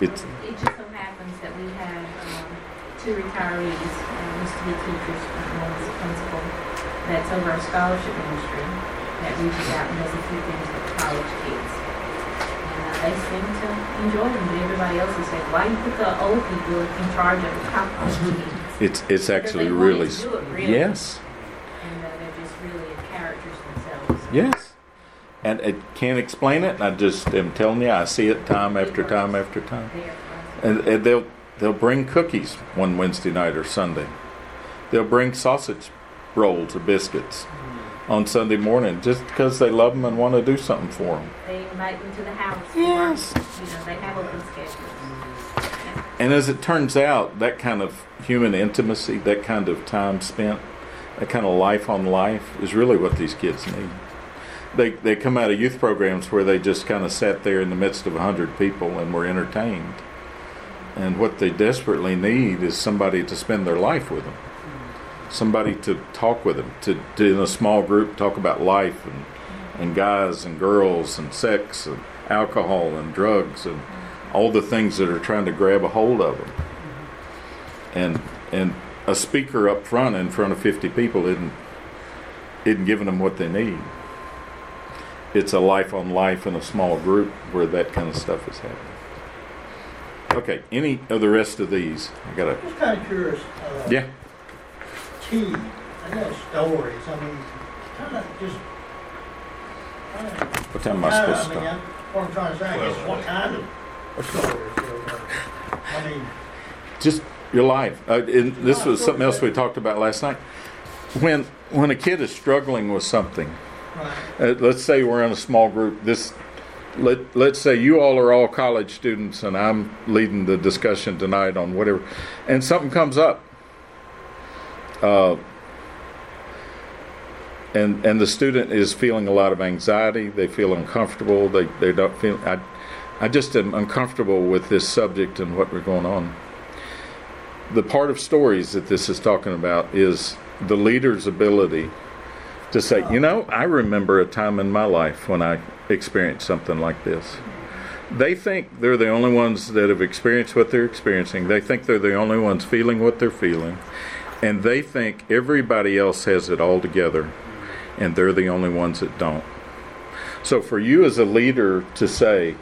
Speaker 3: It's, it just so happens that we have um, two retirees, uh, used to be teachers, one is a principal, that's over our scholarship ministry that reaches out and does a few things with college kids. And uh, they seem to enjoy them, but everybody else is saying, why do you put the old people in charge of the college kids?
Speaker 2: It's it's actually really,
Speaker 3: it, really,
Speaker 2: yes.
Speaker 3: And uh, they're just really characters themselves.
Speaker 2: Yes and I can't explain it. And I just am telling you, I see it time after time after time. And, and they'll they'll bring cookies one Wednesday night or Sunday. They'll bring sausage rolls or biscuits on Sunday morning just because they love them and want to do something for them.
Speaker 3: They invite them to the house.
Speaker 2: Yes.
Speaker 3: you know, they have open schedules.
Speaker 2: And as it turns out, that kind of human intimacy, that kind of time spent, that kind of life on life is really what these kids need they they come out of youth programs where they just kind of sat there in the midst of a hundred people and were entertained. And what they desperately need is somebody to spend their life with them, somebody to talk with them, to, to in a small group talk about life and and guys and girls and sex and alcohol and drugs and all the things that are trying to grab a hold of them. And and a speaker up front in front of 50 people isn't isn't giving them what they need it's a life on life in a small group where that kind of stuff is happening. Okay, any of the rest of these? I got
Speaker 5: a. Just kind of curious. Uh,
Speaker 2: yeah.
Speaker 5: Tea. I know stories. I mean, kind of just.
Speaker 2: what time am I supposed to
Speaker 5: I mean,
Speaker 2: stop?
Speaker 5: What I'm trying to say, I guess, what kind of stories?
Speaker 2: Just your life. Uh, this was something else we talked about last night. When when a kid is struggling with something uh, let's say we're in a small group. This let let's say you all are all college students, and I'm leading the discussion tonight on whatever, and something comes up. Uh, and and the student is feeling a lot of anxiety. They feel uncomfortable. They they don't feel. I I just am uncomfortable with this subject and what we're going on. The part of stories that this is talking about is the leader's ability to say, you know, I remember a time in my life when I experienced something like this. They think they're the only ones that have experienced what they're experiencing. They think they're the only ones feeling what they're feeling. and they think everybody else has it all together, and they're the only ones that don't. So for you as a leader to say,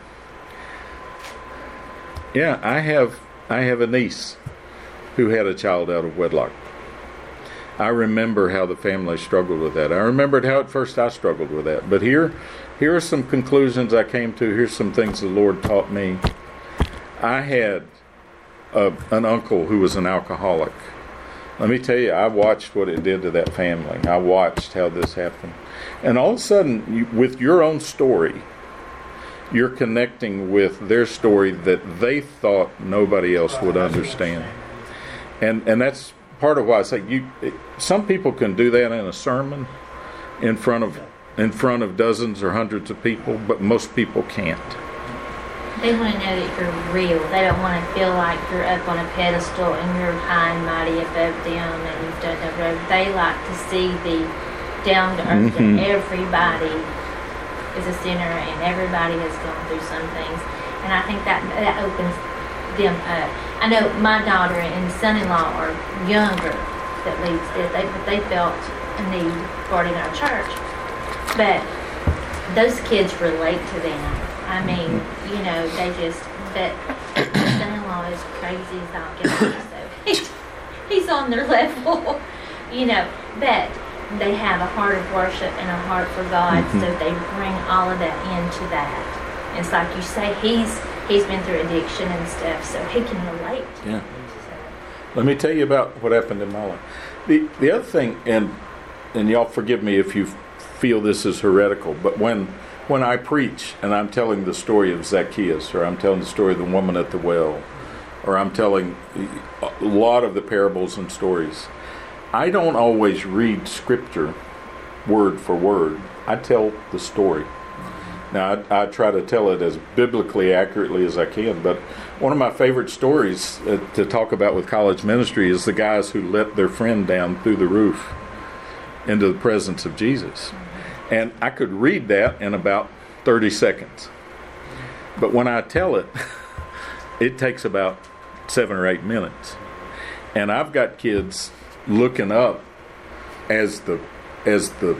Speaker 2: "Yeah, I have I have a niece who had a child out of wedlock." I remember how the family struggled with that. I remembered how at first I struggled with that. But here, here are some conclusions I came to. Here's some things the Lord taught me. I had a, an uncle who was an alcoholic. Let me tell you, I watched what it did to that family. I watched how this happened. And all of a sudden, you, with your own story, you're connecting with their story that they thought nobody else would understand. And and that's part of why I say you. Some people can do that in a sermon, in front of in front of dozens or hundreds of people, but most people can't.
Speaker 4: They want to know that you're real. They don't want to feel like you're up on a pedestal and you're high and mighty above them and you've done the road. They like to see the down to earth mm-hmm. everybody is a sinner and everybody has gone through some things. And I think that that opens them up. I know my daughter and son-in-law are younger that leads this. They, they felt a need for it in our church. But those kids relate to them. I mean, you know, they just, but my son-in-law is crazy as I'll get so *laughs* he's on their *laughs* level, you know, but they have a heart of worship and a heart for God, mm-hmm. so they bring all of that into that. It's like you say, he's he's been through addiction and stuff, so he can relate.
Speaker 2: Yeah. Let me tell you about what happened in my life. The the other thing, and and y'all forgive me if you feel this is heretical, but when when I preach and I'm telling the story of Zacchaeus, or I'm telling the story of the woman at the well, or I'm telling a lot of the parables and stories, I don't always read scripture word for word. I tell the story. Now, I, I, try to tell it as biblically accurately as I can, but one of my favorite stories uh, to talk about with college ministry is the guys who let their friend down through the roof into the presence of Jesus. And I could read that in about 30 seconds. But when I tell it, *laughs* it takes about seven or eight minutes. And I've got kids looking up as the as the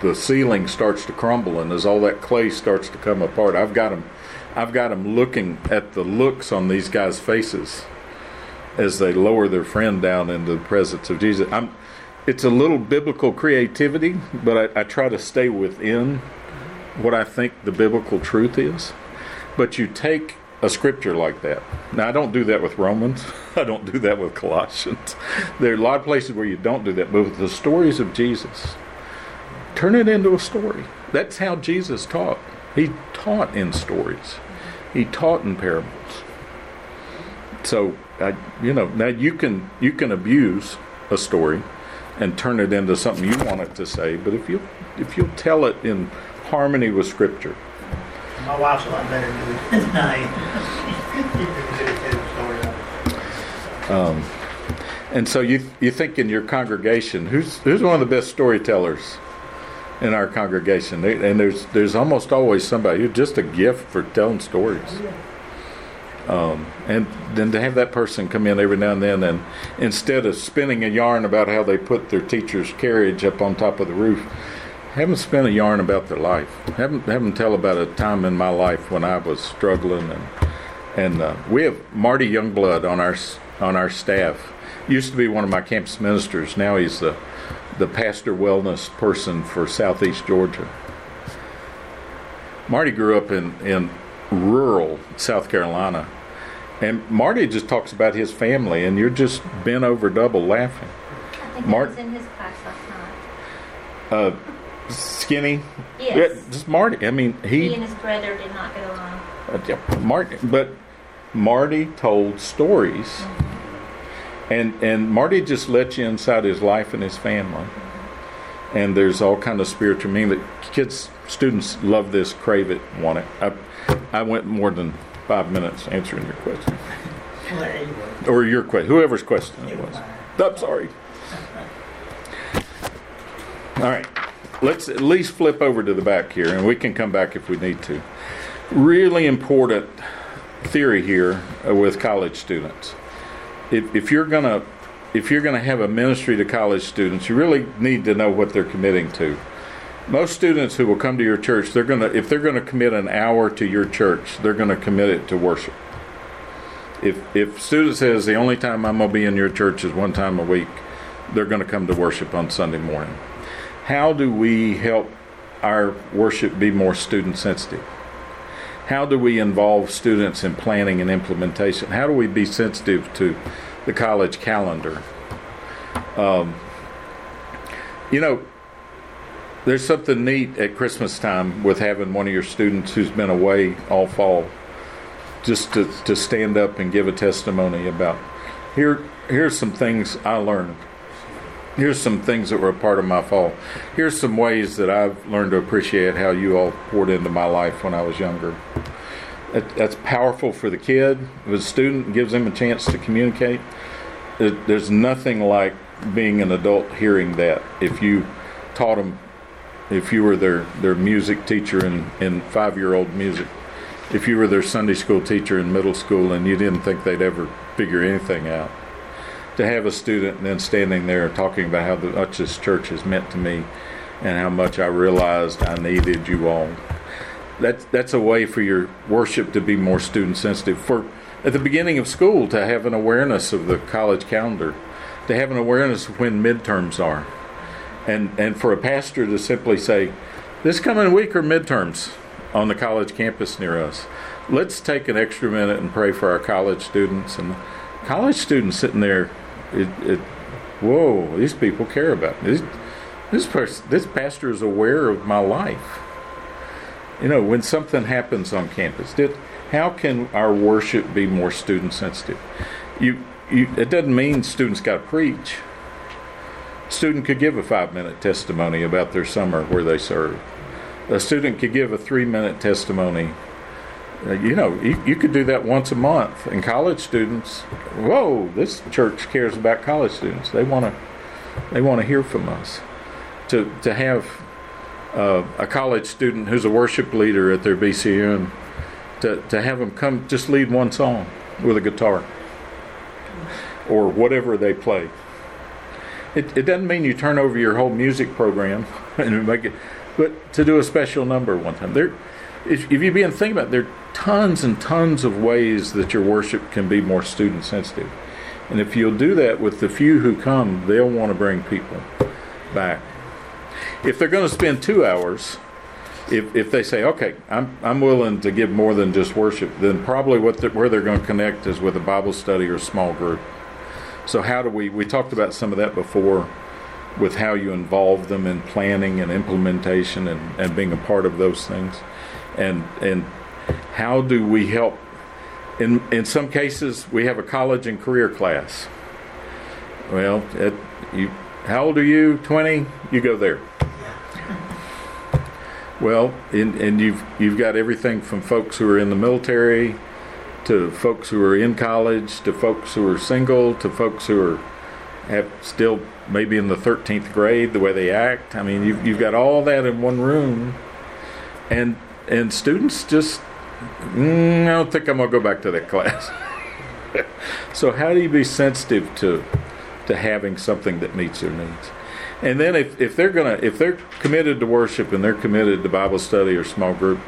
Speaker 2: the ceiling starts to crumble and as all that clay starts to come apart. I've got them, I've got them looking at the looks on these guys' faces as they lower their friend down into the presence of Jesus. I'm, it's a little biblical creativity, but I, I try to stay within what I think the biblical truth is. But you take a scripture like that. Now, I don't do that with Romans. *laughs* I don't do that with Colossians. *laughs* There are a lot of places where you don't do that, but with the stories of Jesus, Turn it into a story. That's how Jesus taught. He taught in stories. He taught in parables. So, I, you know, now you can you can abuse a story and turn it into something you want it to say, but if you if you'll tell it in harmony with Scripture.
Speaker 5: My wife's a lot better than I.
Speaker 2: um, and so you you think in your congregation, who's who's one of the best storytellers in our congregation, and there's there's almost always somebody who's just a gift for telling stories. Um, and then to have that person come in every now and then, and instead of spinning a yarn about how they put their teacher's carriage up on top of the roof, have them spin a yarn about their life. Have them, have them tell about a time in my life when I was struggling, and and uh, we have Marty Youngblood on our on our staff. Used to be one of my campus ministers. Now he's the the pastor wellness person for Southeast Georgia. Marty grew up in, in rural South Carolina. And Marty just talks about his family, and you're just bent over double laughing.
Speaker 4: I think Mart- was in his class last night.
Speaker 2: Uh, skinny?
Speaker 4: Yes.
Speaker 2: Yeah, just Marty. I mean, he.
Speaker 4: He and his brother did not get along. Uh,
Speaker 2: yeah, Marty, but Marty told stories. Mm-hmm and and Marty just lets you inside his life and his family. And there's all kind of spiritual meaning that kids, students love this, crave it, want it. I, I went more than five minutes answering your question, or your question, whoever's question it was. I'm sorry. All right, let's at least flip over to the back here, and we can come back if we need to. Really important theory here uh, with college students if, if you're gonna if you're going to have a ministry to college students, you really need to know what they're committing to. Most students who will come to your church, they're to if they're going to commit an hour to your church, they're going to commit it to worship. If if student says the only time I'm going to be in your church is one time a week, they're going to come to worship on Sunday morning. How do we help our worship be more student sensitive? How do we involve students in planning and implementation? How do we be sensitive to the college calendar? Um, you know, there's something neat at Christmas time with having one of your students who's been away all fall just to, to stand up and give a testimony about here here's some things I learned here's some things that were a part of my fall. Here's some ways that I've learned to appreciate how you all poured into my life when I was younger. that's powerful for the kid. The student gives them a chance to communicate. there's nothing like being an adult hearing that. If you taught them, if you were their, their music teacher in, in five year old music, if you were their Sunday school teacher in middle school and you didn't think they'd ever figure anything out to have a student then standing there talking about how much this church has meant to me and how much I realized I needed you all. That's that's a way for your worship to be more student sensitive. For at the beginning of school to have an awareness of the college calendar, to have an awareness of when midterms are, and and for a pastor to simply say, this coming week are midterms on the college campus near us. Let's take an extra minute and pray for our college students and college students sitting there it, it whoa, these people care about me. This, this person, this pastor is aware of my life. You know, when something happens on campus, did, how can our worship be more student sensitive? You, you, it doesn't mean students got to preach. student could give a five minute testimony about their summer where they served. A student could give a three minute testimony you know, you, you, could do that once a month. And college students, whoa, this church cares about college students. They want to, they want to hear from us. To to have uh, a college student who's a worship leader at their BCM, to to have them come just lead one song with a guitar or whatever they play. It, it doesn't mean you turn over your whole music program *laughs* and make it, but to do a special number one time. There, if, if you begin to think about it, there are tons and tons of ways that your worship can be more student sensitive. And if you'll do that with the few who come, they'll want to bring people back. If they're going to spend two hours, if, if they say, okay, I'm, I'm willing to give more than just worship, then probably what where they're going to connect is with a Bible study or small group. So, how do we, we talked about some of that before with how you involve them in planning and implementation and, and being a part of those things. And and how do we help? In in some cases we have a college and career class. Well it, you how old are you? 20 you go there. Well in, and you've you've got everything from folks who are in the military to folks who are in college to folks who are single to folks who are have still maybe in the 13th grade the way they act i mean you've, you've got all that in one room and and students just mm, I don't think I'm gonna go back to that class. *laughs* so how do you be sensitive to to having something that meets their needs? And then if, if they're gonna if they're committed to worship and they're committed to Bible study or small group,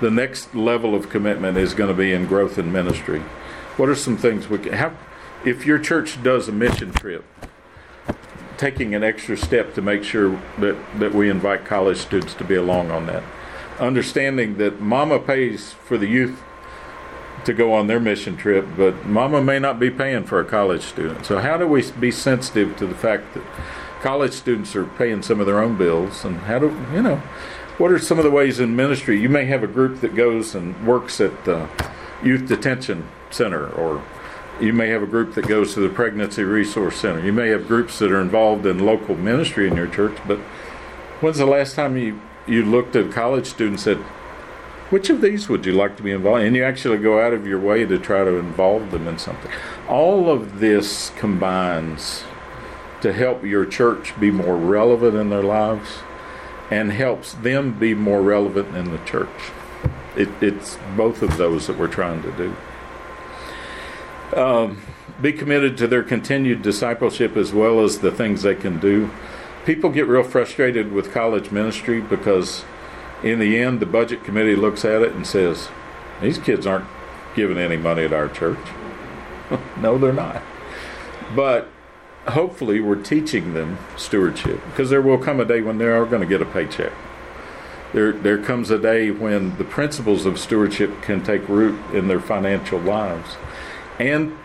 Speaker 2: the next level of commitment is going to be in growth in ministry. What are some things we can have? If your church does a mission trip, taking an extra step to make sure that, that we invite college students to be along on that understanding that mama pays for the youth to go on their mission trip, but mama may not be paying for a college student. So, how do we be sensitive to the fact that college students are paying some of their own bills? And how do, you know, what are some of the ways in ministry? You may have a group that goes and works at the youth detention center, or you may have a group that goes to the pregnancy resource center. You may have groups that are involved in local ministry in your church, but when's the last time you you looked at a college students and said, which of these would you like to be involved in? And you actually go out of your way to try to involve them in something. All of this combines to help your church be more relevant in their lives and helps them be more relevant in the church. It, it's both of those that we're trying to do. Um, be committed to their continued discipleship as well as the things they can do. People get real frustrated with college ministry because, in the end, the budget committee looks at it and says, These kids aren't giving any money at our church. *laughs* no, they're not. But hopefully, we're teaching them stewardship because there will come a day when they are going to get a paycheck. There, there comes a day when the principles of stewardship can take root in their financial lives. And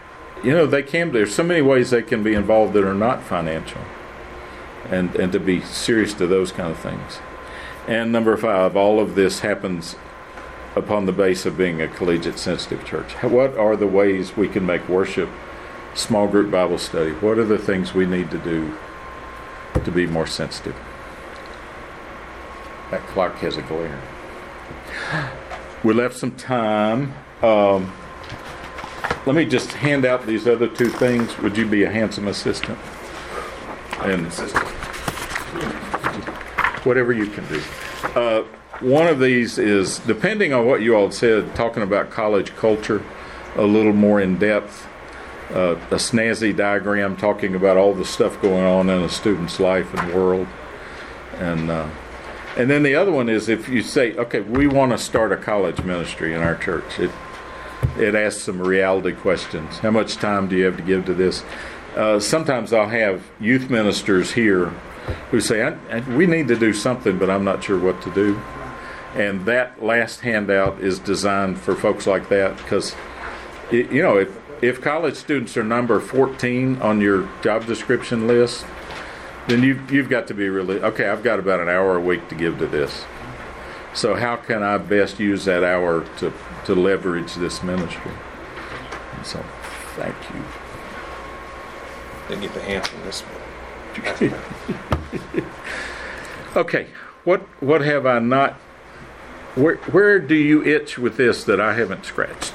Speaker 2: you know, they can. There's so many ways they can be involved that are not financial, and and to be serious to those kind of things. And number five, all of this happens upon the base of being a collegiate sensitive church. What are the ways we can make worship, small group Bible study? What are the things we need to do to be more sensitive? That clock has a glare. We left some time. Um, let me just hand out these other two things. Would you be a handsome assistant? And whatever you can do. Uh, one of these is, depending on what you all said, talking about college culture a little more in depth. Uh, a snazzy diagram talking about all the stuff going on in a student's life and world. And uh, and then the other one is if you say, okay, we want to start a college ministry in our church. It it asks some reality questions. How much time do you have to give to this? Uh, sometimes I'll have youth ministers here who say, I, I, We need to do something, but I'm not sure what to do. And that last handout is designed for folks like that because, you know, if, if college students are number 14 on your job description list, then you've, you've got to be really, okay, I've got about an hour a week to give to this. So, how can I best use that hour to to leverage this ministry. And so, thank you.
Speaker 1: They get the hand answer this
Speaker 2: one. *laughs* okay, what what have I not? Where where do you itch with this that I haven't scratched?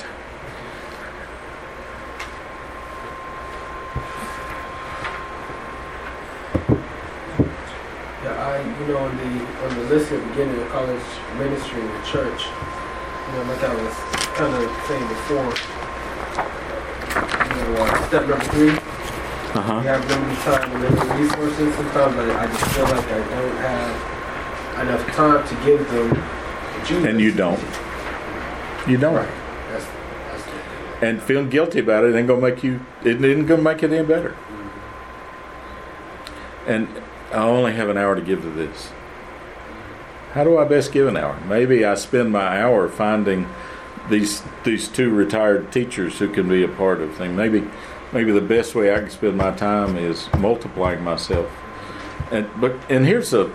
Speaker 6: Yeah, I you know on the on the list at the beginning of college ministry in the church, you know, like I was kind of saying before, you know, uh, step number 3 uh-huh. you have limited time and limited resources. Sometimes I, I just feel like I don't have enough time to give them
Speaker 2: And you don't. You don't.
Speaker 6: Right. That's, that's
Speaker 2: and feeling guilty about it ain't gonna make you. It isn't gonna make it any better. Mm-hmm. And I only have an hour to give to this how do I best give an hour? Maybe I spend my hour finding these these two retired teachers who can be a part of things. Maybe maybe the best way I can spend my time is multiplying myself. And but and here's a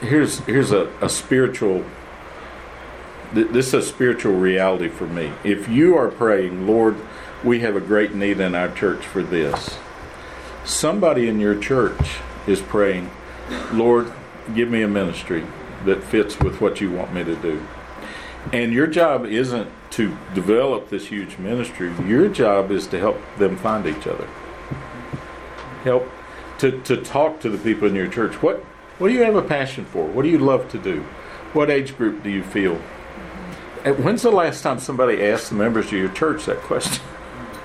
Speaker 2: here's here's a, a spiritual this is a spiritual reality for me. If you are praying, Lord, we have a great need in our church for this. Somebody in your church is praying, Lord, give me a ministry that fits with what you want me to do. And your job isn't to develop this huge ministry. Your job is to help them find each other. Help to, to talk to the people in your church. What what do you have a passion for? What do you love to do? What age group do you feel? And when's the last time somebody asked the members of your church that question?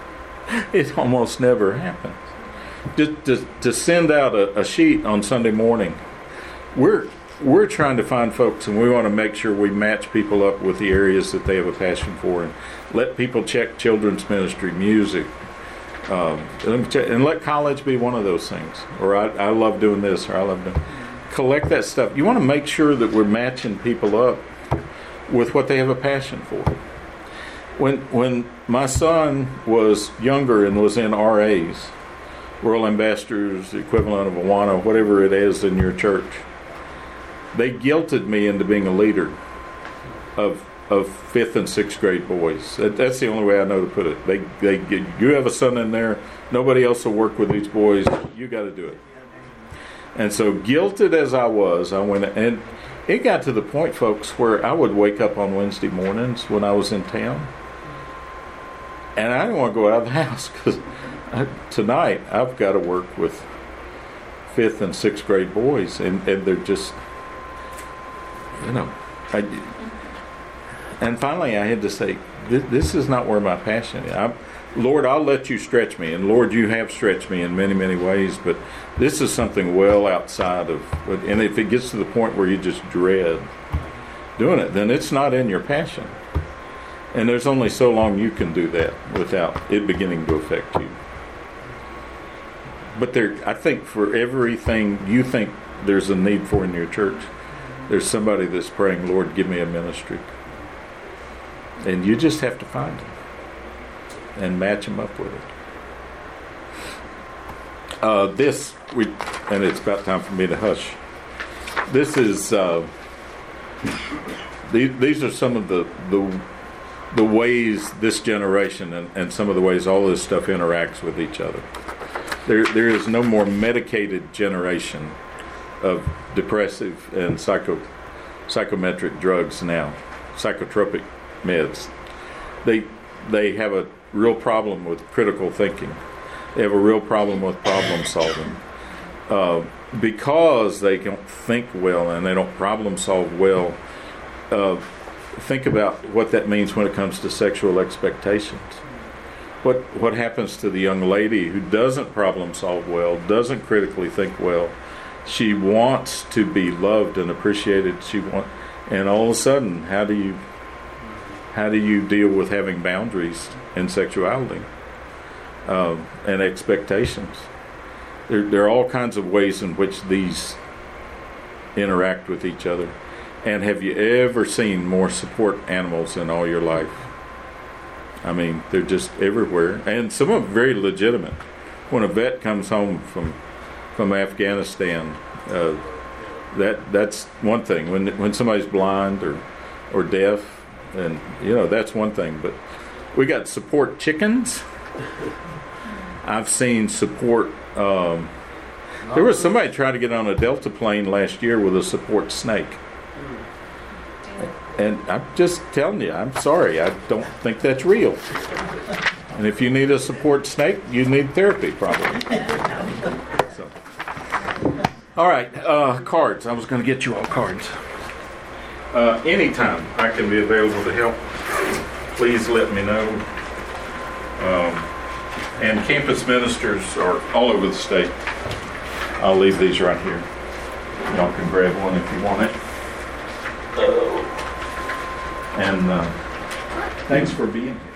Speaker 2: *laughs* it almost never happens. To, to, to send out a, a sheet on Sunday morning we're we're trying to find folks and we want to make sure we match people up with the areas that they have a passion for and let people check children's ministry music um, and let college be one of those things. Or I, I love doing this or i love doing collect that stuff. You want to make sure that we're matching people up with what they have a passion for. When when my son was younger and was in ras Royal Ambassadors the equivalent of awana whatever it is in your church they guilted me into being a leader of of fifth and sixth grade boys. That, that's the only way I know to put it. They they you have a son in there. Nobody else will work with these boys. You got to do it. And so guilted as I was, I went and it got to the point, folks, where I would wake up on Wednesday mornings when I was in town, and I didn't want to go out of the *laughs* house because tonight I've got to work with fifth and sixth grade boys, and, and they're just you know, I, and finally I had to say, this, this is not where my passion is. I'm, Lord, I'll let you stretch me, and Lord, you have stretched me in many, many ways, but this is something well outside of. And if it gets to the point where you just dread doing it, then it's not in your passion. And there's only so long you can do that without it beginning to affect you. But there, I think for everything you think there's a need for in your church, there's somebody that's praying, Lord, give me a ministry. And you just have to find them and match them up with it. Uh, this, we, and it's about time for me to hush. This is, uh, these, these are some of the, the, the ways this generation and, and some of the ways all this stuff interacts with each other. There, there is no more medicated generation of depressive and psycho, psychometric drugs now, psychotropic meds. They, they have a real problem with critical thinking. They have a real problem with problem solving. Uh, because they don't think well and they don't problem solve well, uh, think about what that means when it comes to sexual expectations. What, what happens to the young lady who doesn't problem solve well, doesn't critically think well? She wants to be loved and appreciated. She want, and all of a sudden, how do you how do you deal with having boundaries in sexuality uh, and expectations? There, there are all kinds of ways in which these interact with each other. And have you ever seen more support animals in all your life? I mean, they're just everywhere, and some of them very legitimate. When a vet comes home from from Afghanistan, uh, that that's one thing. When when somebody's blind or or deaf, and you know that's one thing. But we got support chickens. I've seen support. Um, there was somebody trying to get on a Delta plane last year with a support snake. And I'm just telling you, I'm sorry, I don't think that's real. And if you need a support snake, you need therapy, probably. All right, uh, cards. I was going to get you all cards. Uh, anytime I can be available to help, please let me know. Um, and campus ministers are all over the state. I'll leave these right here. Y'all can grab one if you want it. And uh, thanks for being here.